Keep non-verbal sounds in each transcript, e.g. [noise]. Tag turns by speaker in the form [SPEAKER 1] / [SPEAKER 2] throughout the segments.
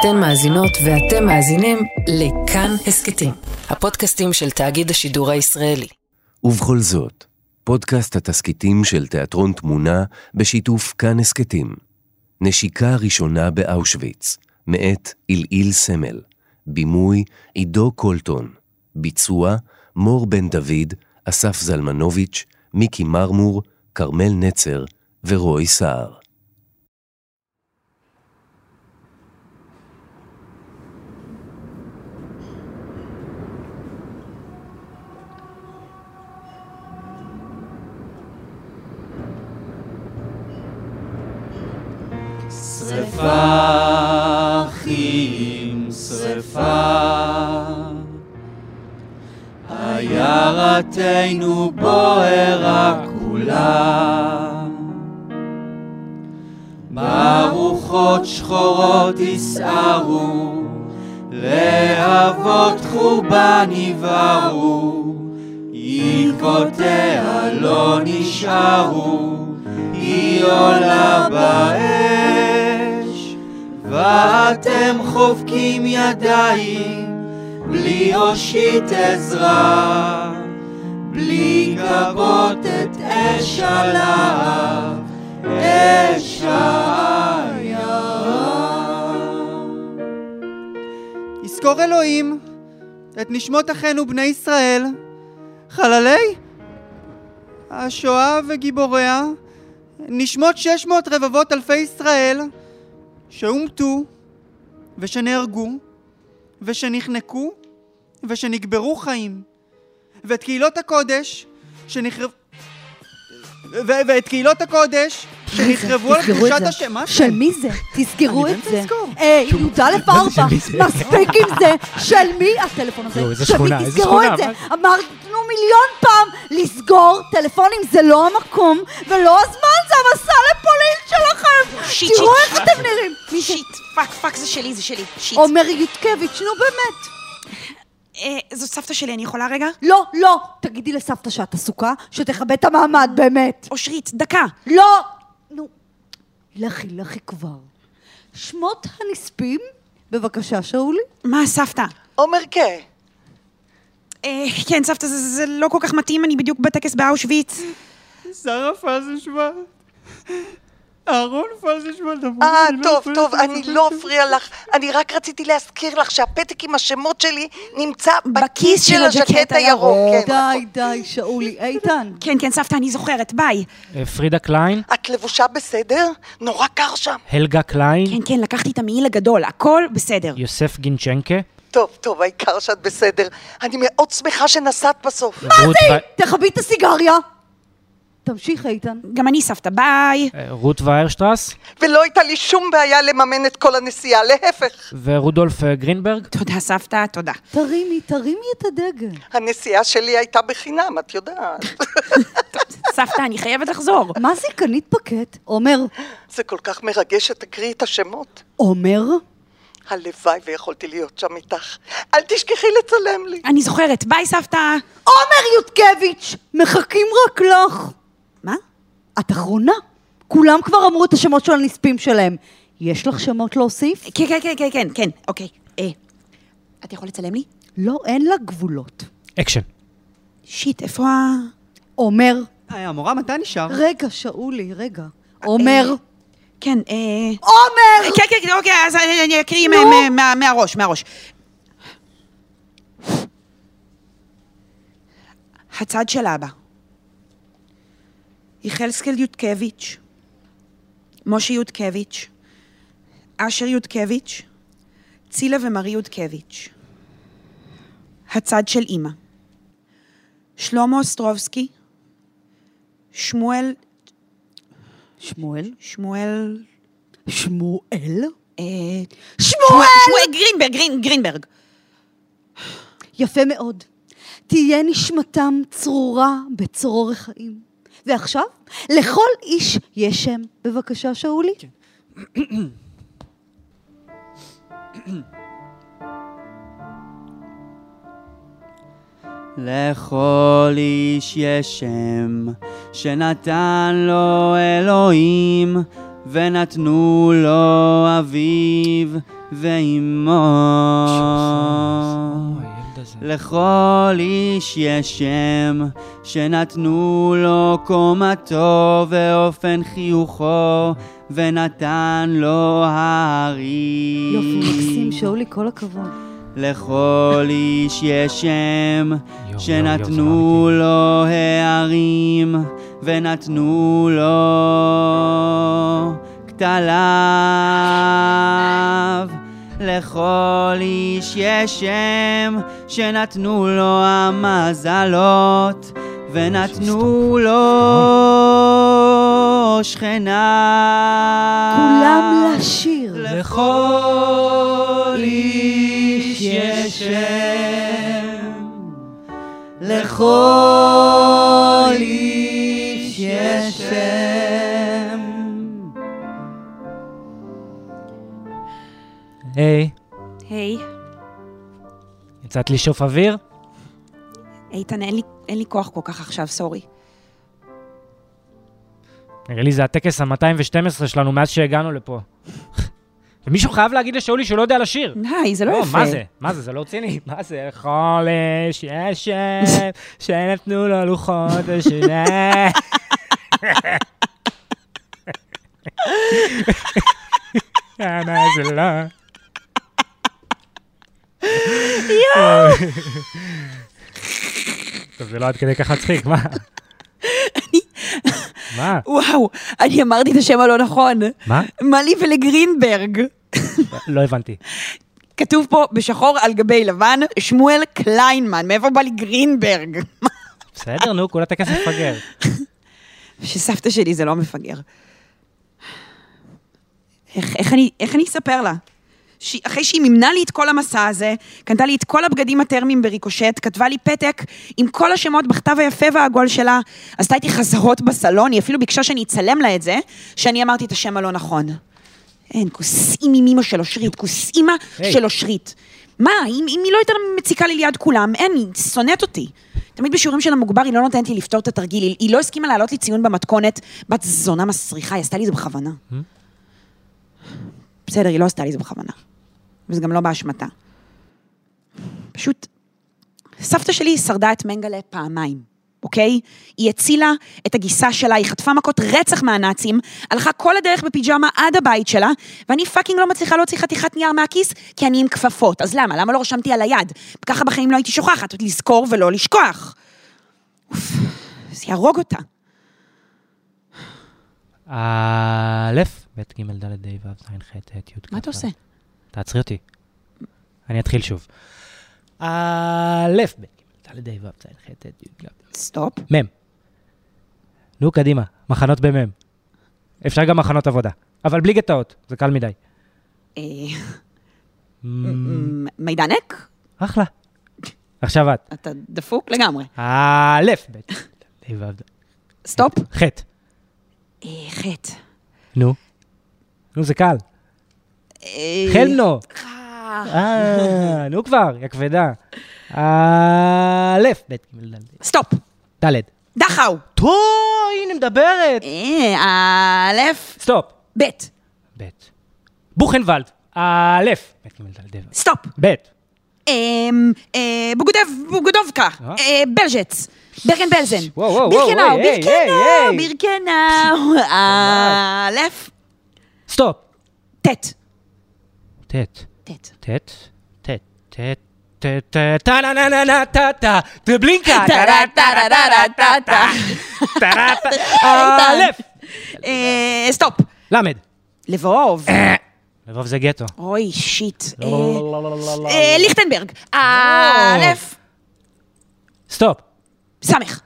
[SPEAKER 1] אתן מאזינות ואתם מאזינים לכאן הסכתים, הפודקאסטים של תאגיד השידור הישראלי.
[SPEAKER 2] ובכל זאת, פודקאסט התסכיתים של תיאטרון תמונה בשיתוף כאן הסכתים. נשיקה ראשונה באושוויץ, מאת עילעיל סמל. בימוי עידו קולטון. ביצוע מור בן דוד, אסף זלמנוביץ', מיקי מרמור, כרמל נצר ורוי סער.
[SPEAKER 3] ברוחות שחורות יסערו, להבות חורבן יבערו, עקבותיה לא נשארו, היא עולה באש, ואתם חובקים ידיים, בלי הושיט עזרה, בלי גבות את אש הלהב, אש העיירה.
[SPEAKER 4] יזכור אלוהים את נשמות אחינו בני ישראל, חללי השואה וגיבוריה, נשמות 600 רבבות אלפי ישראל שהומתו ושנהרגו ושנחנקו ושנקברו חיים, ואת קהילות הקודש שנחרב... ו- ואת קהילות הקודש שנחרבו על
[SPEAKER 5] תזכרו
[SPEAKER 4] קדושת
[SPEAKER 5] זה.
[SPEAKER 4] השם. מה
[SPEAKER 5] של מי זה? תזכרו
[SPEAKER 4] אני
[SPEAKER 5] את
[SPEAKER 4] באמצע
[SPEAKER 5] זה.
[SPEAKER 4] לזכור.
[SPEAKER 5] אה, י"א ארבע, מספיק עם זה. של מי הטלפון הזה?
[SPEAKER 6] יואו, איזה
[SPEAKER 5] של מי?
[SPEAKER 6] שכונה, איזה
[SPEAKER 5] תזכרו
[SPEAKER 6] שכונה,
[SPEAKER 5] את זה. אמרנו מיליון פעם, לסגור טלפונים זה לא המקום ולא הזמן, זה המסע לפולין שלכם.
[SPEAKER 7] shit,
[SPEAKER 5] תראו
[SPEAKER 7] shit,
[SPEAKER 5] איך אתם נראים. מי זה?
[SPEAKER 7] shit, fuck, fuck, זה שלי, זה שלי. shit.
[SPEAKER 5] עומר יודקביץ', נו באמת.
[SPEAKER 7] אה, זאת סבתא שלי, אני יכולה רגע?
[SPEAKER 5] לא, לא. תגידי לסבתא שאת עסוקה, שתכבד את המעמד, באמת.
[SPEAKER 7] אושרית, דקה.
[SPEAKER 5] לא! לכי, לכי כבר. שמות הנספים, בבקשה, שאולי.
[SPEAKER 7] מה, סבתא?
[SPEAKER 8] עומר ק.
[SPEAKER 7] אה, כן, סבתא, זה, זה לא כל כך מתאים, אני בדיוק בטקס באושוויץ.
[SPEAKER 4] שרה פלזנשוולד. אהרון פלזנשוולד. אמרו
[SPEAKER 8] אה,
[SPEAKER 4] לא
[SPEAKER 8] טוב, טוב, אני לא אפריע לך. אני רק רציתי להזכיר לך שהפתק עם השמות שלי נמצא בכיס של הז'קט הירוק. כן,
[SPEAKER 5] די, די, שאולי. איתן.
[SPEAKER 7] כן, כן, סבתא, אני זוכרת, ביי.
[SPEAKER 6] אה, פרידה קליין,
[SPEAKER 8] את לבושה בסדר? נורא קר שם.
[SPEAKER 6] הלגה קליין,
[SPEAKER 7] כן, כן, לקחתי את המעיל הגדול, הכל בסדר.
[SPEAKER 6] יוסף גינצ'נקה,
[SPEAKER 8] טוב, טוב, העיקר שאת בסדר. אני מאוד שמחה שנסעת בסוף.
[SPEAKER 6] רות ו-
[SPEAKER 5] תכבי את הסיגריה. תמשיך, איתן.
[SPEAKER 7] גם אני סבתא, ביי.
[SPEAKER 6] אה, רות ויירשטרס
[SPEAKER 8] ולא הייתה לי שום בעיה לממן את כל הנסיעה, להפך.
[SPEAKER 6] ורודולף אה, גרינברג.
[SPEAKER 7] תודה, סבתא, תודה.
[SPEAKER 5] תרימי, תרימי את הדגל.
[SPEAKER 8] הנסיעה שלי הייתה בחינם, את יודעת. [laughs]
[SPEAKER 7] סבתא, אני חייבת לחזור.
[SPEAKER 5] מה זה קנית פקט? עומר.
[SPEAKER 8] זה כל כך מרגש שתקריא את השמות.
[SPEAKER 5] עומר?
[SPEAKER 8] הלוואי ויכולתי להיות שם איתך. אל תשכחי לצלם לי.
[SPEAKER 7] אני זוכרת, ביי, סבתא.
[SPEAKER 5] עומר יודקביץ'! מחכים רק לך. את אחרונה. כולם כבר אמרו את השמות של הנספים שלהם. יש לך שמות להוסיף?
[SPEAKER 7] כן, כן, כן, כן, כן, כן, אוקיי. אה, אתה יכול לצלם לי?
[SPEAKER 5] לא, אין לה גבולות.
[SPEAKER 6] אקשן.
[SPEAKER 7] shit, איפה ה...
[SPEAKER 5] עומר.
[SPEAKER 4] המורה, מתי נשאר?
[SPEAKER 5] רגע, שאולי, רגע. עומר.
[SPEAKER 7] כן, אה...
[SPEAKER 5] עומר!
[SPEAKER 7] כן, כן, כן, אוקיי, אז אני אקריא מה- מהראש, מהראש. הצד של אבא. יחלסקל יודקביץ', משה יודקביץ', אשר יודקביץ', צילה ומרי יודקביץ'. הצד של אימא. שלמה אוסטרובסקי, שמואל,
[SPEAKER 5] שמואל?
[SPEAKER 7] שמואל,
[SPEAKER 5] שמואל?
[SPEAKER 7] אה,
[SPEAKER 5] שמואל!
[SPEAKER 7] שמואל גרינברג, גרין, גרינברג.
[SPEAKER 5] יפה מאוד. תהיה נשמתם צרורה בצרור החיים. ועכשיו, לכל איש יש שם. בבקשה, שאולי.
[SPEAKER 3] לכל איש יש שם שנתן לו אלוהים, ונתנו לו אביו ואימו. לכל איש יש שם, שנתנו לו קומתו ואופן חיוכו, ונתן לו הארי.
[SPEAKER 5] יופי, מקסים, שאולי, כל הכבוד.
[SPEAKER 3] לכל איש יש שם, שנתנו לו הערים, ונתנו לו כתליו. לכל איש יש שם, שנתנו לו המזלות, ונתנו לו שכנה.
[SPEAKER 5] כולם לשיר.
[SPEAKER 3] לכל איש יש שם, לכל
[SPEAKER 6] יצאת לשאוף אוויר?
[SPEAKER 7] איתן, אין לי- אין לי כוח כל כך עכשיו, סורי.
[SPEAKER 6] נראה לי זה הטקס ה-212 שלנו מאז שהגענו לפה. [laughs] ומישהו חייב להגיד לשאולי שהוא לא יודע לשיר.
[SPEAKER 7] די, זה לא יפה.
[SPEAKER 6] מה זה? מה זה? זה לא רציני. [laughs] מה זה? חולש, יש שם, [laughs] שנתנו לו לוחות השנה. מה זה לא? טוב, זה לא עד כדי כך מצחיק, מה? מה?
[SPEAKER 7] וואו, אני אמרתי את השם הלא נכון.
[SPEAKER 6] מה?
[SPEAKER 7] מה לי ולגרינברג?
[SPEAKER 6] לא הבנתי.
[SPEAKER 7] כתוב פה בשחור על גבי לבן, שמואל קליינמן, מאיפה בא לי גרינברג?
[SPEAKER 6] בסדר, נו, כולה טקס מפגר.
[SPEAKER 7] שסבתא שלי זה לא מפגר. איך, איך, אני, איך אני אספר לה? ש... אחרי שהיא מימנה לי את כל המסע הזה, קנתה לי את כל הבגדים הטרמיים בריקושט, כתבה לי פתק עם כל השמות בכתב היפה והעגול שלה, עשתה איתי חזרות בסלון, היא אפילו ביקשה שאני אצלם לה את זה, שאני אמרתי את השם הלא נכון. אין, כוס אימי מימו של אושרית, כוס אימא
[SPEAKER 6] היי.
[SPEAKER 7] של אושרית. מה, אם, אם היא לא הייתה מציקה לי ליד כולם, אין, היא שונאת אותי. תמיד בשיעורים של המוגבר היא לא נותנת לי לפתור את התרגיל, היא, היא לא הסכימה להעלות לי ציון במתכונת, בת זונה מסריחה, היא עשתה לי את זה בכוונה. בסדר, היא לא עשתה לי זה בכוונה. וזה גם לא באשמתה. פשוט, סבתא שלי שרדה את מנגלה פעמיים, אוקיי? היא הצילה את הגיסה שלה, היא חטפה מכות רצח מהנאצים, הלכה כל הדרך בפיג'מה עד הבית שלה, ואני fucking לא מצליחה להוציא חתיכת נייר מהכיס, כי אני עם כפפות. אז למה? למה לא רשמתי על היד? ככה בחיים לא הייתי שוכחת, לזכור ולא לשכוח. אוף, זה יהרוג אותה.
[SPEAKER 6] א', ב', ג', ד', ה', ו', ז', ח', ט', י', כ',
[SPEAKER 7] מה אתה. עושה?
[SPEAKER 6] תעצרי אותי. אני אתחיל שוב. א', ב', ג', ד', ה', ו', ז', ח', ט', י', כ',
[SPEAKER 7] stop.
[SPEAKER 6] מ'. נו, קדימה, מחנות במ'. אפשר גם מחנות עבודה. אבל בלי גטאות, זה קל מדי.
[SPEAKER 7] אה,
[SPEAKER 6] מ-
[SPEAKER 7] מ- מידנק?
[SPEAKER 6] אחלה. עכשיו את.
[SPEAKER 7] אתה דפוק לגמרי.
[SPEAKER 6] א', ב',
[SPEAKER 7] stop.
[SPEAKER 6] ח'.
[SPEAKER 7] אה, חטא.
[SPEAKER 6] נו. נו, זה קל.
[SPEAKER 7] אה,
[SPEAKER 6] חלמנו.
[SPEAKER 7] אה,
[SPEAKER 6] אה, נו כבר, יא כבדה. א', ב', ג', ד',
[SPEAKER 7] stop.
[SPEAKER 6] ד'.
[SPEAKER 7] דחאו.
[SPEAKER 6] טוב, הנה מדברת.
[SPEAKER 7] אה, א',
[SPEAKER 6] stop.
[SPEAKER 7] ב',
[SPEAKER 6] ב'. בוכנוולד. א', ב', ג', ד',
[SPEAKER 7] stop.
[SPEAKER 6] ב'.
[SPEAKER 7] אמ, אה.
[SPEAKER 6] אה?
[SPEAKER 7] אה, בלז'ץ. ברגן בלזן. בירקנאו, בירקנאו. בירקנאו. [laughs] א',
[SPEAKER 6] stop. טט. טט. טט. טט. טט. טט. טה-טה-טה-טה-טה, טבלינקה, טה-טה-טה-טה-טה,
[SPEAKER 7] אלף. stop.
[SPEAKER 6] למד.
[SPEAKER 7] לבוב.
[SPEAKER 6] לבוב זה גטו.
[SPEAKER 7] אוי, shit. ליכטנברג. אלף.
[SPEAKER 6] stop.
[SPEAKER 7] סמך.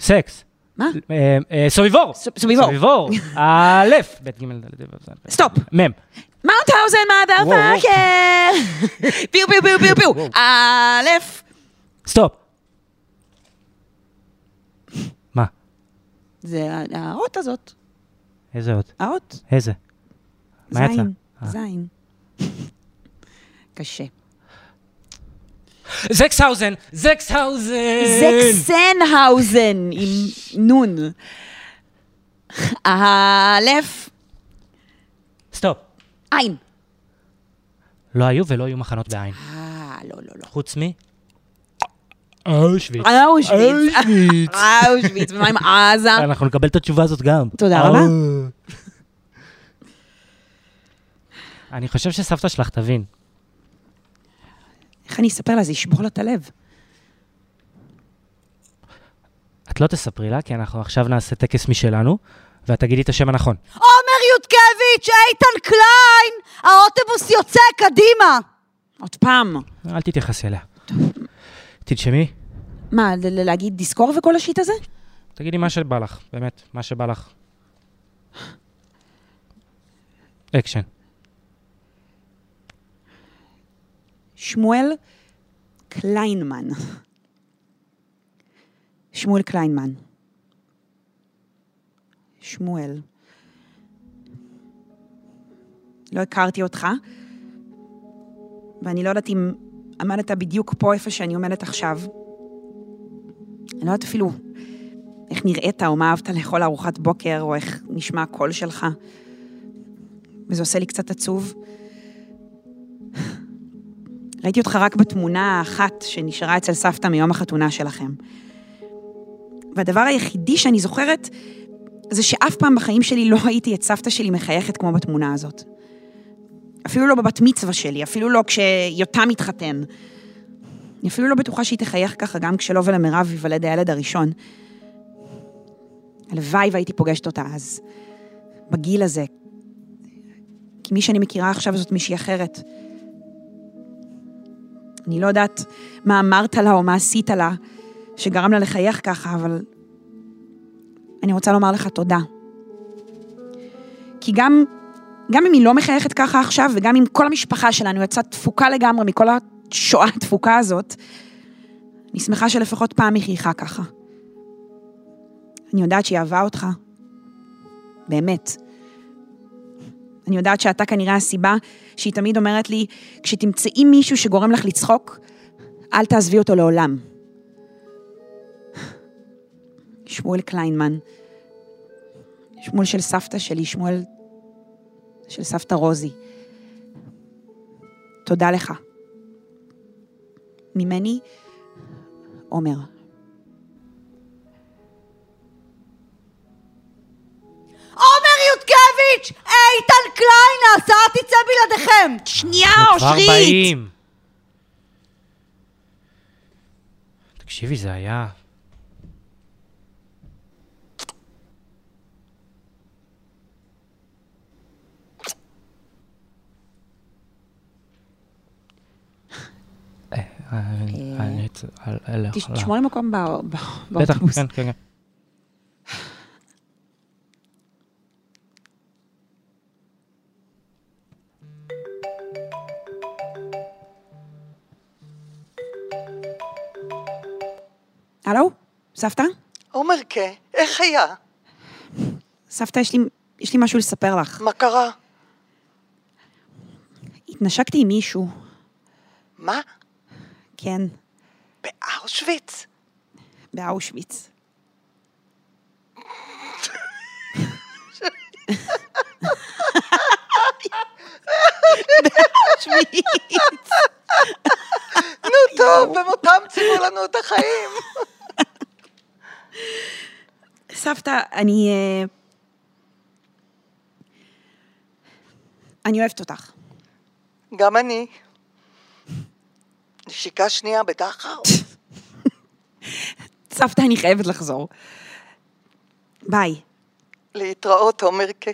[SPEAKER 6] סקס.
[SPEAKER 7] מה?
[SPEAKER 6] אה, אה, סוביבור.
[SPEAKER 7] סוביבור.
[SPEAKER 6] סוביבור. [laughs] א', ב', ג', ד', ה', ו'.
[SPEAKER 7] stop.
[SPEAKER 6] מ'. מאוטהאוזן
[SPEAKER 7] motherfucker. [laughs] פיו פיו פיו פיו פיו. א',
[SPEAKER 6] סטופ. מה?
[SPEAKER 7] זה האות הזאת.
[SPEAKER 6] איזה עוד?
[SPEAKER 7] האות.
[SPEAKER 6] איזה? מה יצא?
[SPEAKER 7] זין.
[SPEAKER 6] אה.
[SPEAKER 7] זין. [laughs] קשה.
[SPEAKER 6] זקסהאוזן! זקסהאוזן!
[SPEAKER 7] זקסנהאוזן עם נון. א', עין.
[SPEAKER 6] לא היו ולא יהיו מחנות בעין.
[SPEAKER 7] אה, לא, לא, לא.
[SPEAKER 6] חוץ מ... אושוויץ.
[SPEAKER 7] אושוויץ. אושוויץ, [laughs] ומה עם עזה?
[SPEAKER 6] אנחנו נקבל את התשובה הזאת גם.
[SPEAKER 7] תודה רבה.
[SPEAKER 6] אה. אני חושב שסבתא שלך תבין.
[SPEAKER 7] איך אני אספר לה? זה ישבור לה את הלב.
[SPEAKER 6] את לא תספרי לה, כי אנחנו עכשיו נעשה טקס משלנו, ואת תגידי את השם הנכון.
[SPEAKER 5] עומר יודקביץ', איתן קליין! האוטובוס יוצא, קדימה!
[SPEAKER 7] עוד פעם.
[SPEAKER 6] אל תתייחסי אליה. תנשמי,
[SPEAKER 7] מה, ל- ל- להגיד יזכור וכל ה shit הזה?
[SPEAKER 6] תגידי מה שבא לך, באמת, מה שבא לך. אקשן.
[SPEAKER 7] שמואל קליינמן. שמואל קליינמן. שמואל. לא הכרתי אותך, ואני לא יודעת אם עמדת בדיוק פה איפה שאני עומדת עכשיו. אני לא יודעת אפילו איך נראית, או מה אהבת לאכול לארוחת בוקר, או איך נשמע הקול שלך. וזה עושה לי קצת עצוב. ראיתי אותך רק בתמונה האחת שנשארה אצל סבתא מיום החתונה שלכם. והדבר היחידי שאני זוכרת, זה שאף פעם בחיים שלי לא ראיתי את סבתא שלי מחייכת כמו בתמונה הזאת. אפילו לא בבת מצווה שלי, אפילו לא כשיותם מתחתן. אני אפילו לא בטוחה שהיא תחייך ככה גם כשלא ולמירב ייוולד הילד הראשון. הלוואי והייתי פוגשת אותה אז, בגיל הזה. כי מי שאני מכירה עכשיו זאת מישהי אחרת. אני לא יודעת מה אמרת לה או מה עשית לה, שגרם לה לחייך ככה, אבל אני רוצה לומר לך תודה. כי גם, גם אם היא לא מחייכת ככה עכשיו, וגם אם כל המשפחה שלנו יצאה תפוקה לגמרי מכל השואה התפוקה הזאת, אני שמחה שלפחות פעם היא חייכה ככה. אני יודעת שהיא אהבה אותך. באמת. אני יודעת שאתה כנראה הסיבה שהיא תמיד אומרת לי, כשתמצאי מישהו שגורם לך לצחוק, אל תעזבי אותו לעולם. שמואל קליינמן, שמואל של סבתא שלי, שמואל של סבתא רוזי. תודה לך. ממני, עומר.
[SPEAKER 5] עומר יודקביץ', איתן קליין, ההסעה תצא בלעדיכם!
[SPEAKER 7] שנייה,
[SPEAKER 6] אנחנו כבר
[SPEAKER 7] אושרית!
[SPEAKER 6] באים. תקשיבי, זה היה... אה, אה, אני- אל- אל-
[SPEAKER 7] תש-
[SPEAKER 6] אל-
[SPEAKER 7] תשמור לי מקום בא- ב-
[SPEAKER 6] בטח,
[SPEAKER 7] באוטובוס.
[SPEAKER 6] כן, כן,
[SPEAKER 7] הלו? סבתא?
[SPEAKER 8] עומרקה, איך היה?
[SPEAKER 7] סבתא, יש לי, יש לי משהו לספר לך.
[SPEAKER 8] מה קרה?
[SPEAKER 7] התנשקתי עם מישהו,
[SPEAKER 8] מה?
[SPEAKER 7] כן,
[SPEAKER 8] באושוויץ?
[SPEAKER 7] באושוויץ. באושוויץ.
[SPEAKER 8] נו טוב, במותם ציוו לנו את החיים.
[SPEAKER 7] סבתא, אני... אה, אני אוהבת אותך.
[SPEAKER 8] גם אני. נשיקה שנייה בדחר? [laughs]
[SPEAKER 7] סבתא, אני חייבת לחזור. ביי.
[SPEAKER 8] להתראות, עומרקה.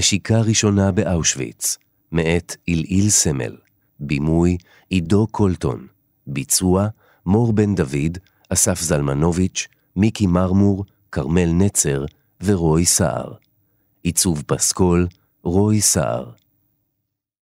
[SPEAKER 2] נשיקה ראשונה באושוויץ, מאת עילעיל סמל, בימוי עידו קולטון, ביצוע מור בן דוד, אסף זלמנוביץ', מיקי מרמור, כרמל נצר ורוי סער. עיצוב פסקול, רוי סער.